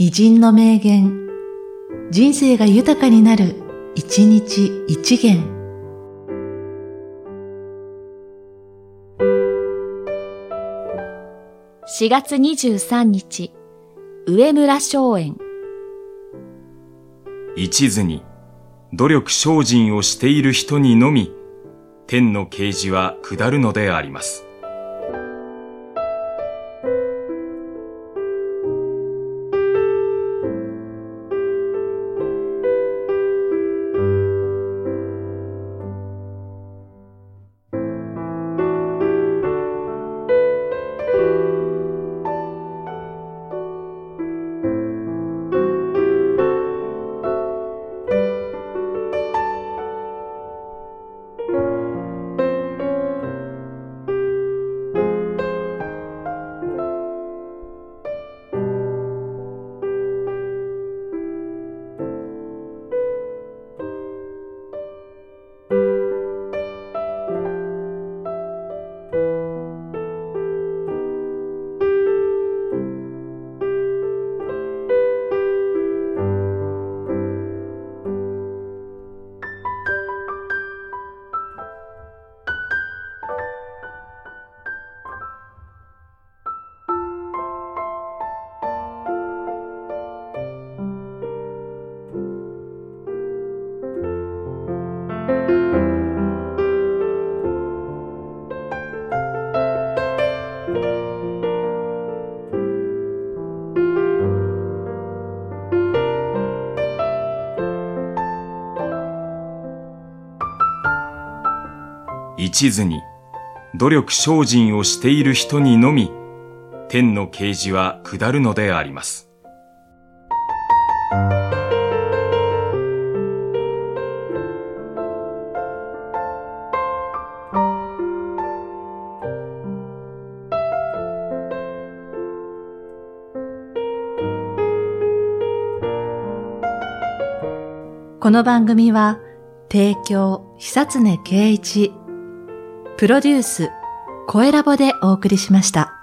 偉人の名言、人生が豊かになる、一日一元。4月23日、上村松園。一途に努力精進をしている人にのみ、天の啓示は下るのであります。一途に努力精進をしている人にのみ、天の啓示は下るのであります。この番組は、提供、久常圭一、プロデュース、声ラボでお送りしました。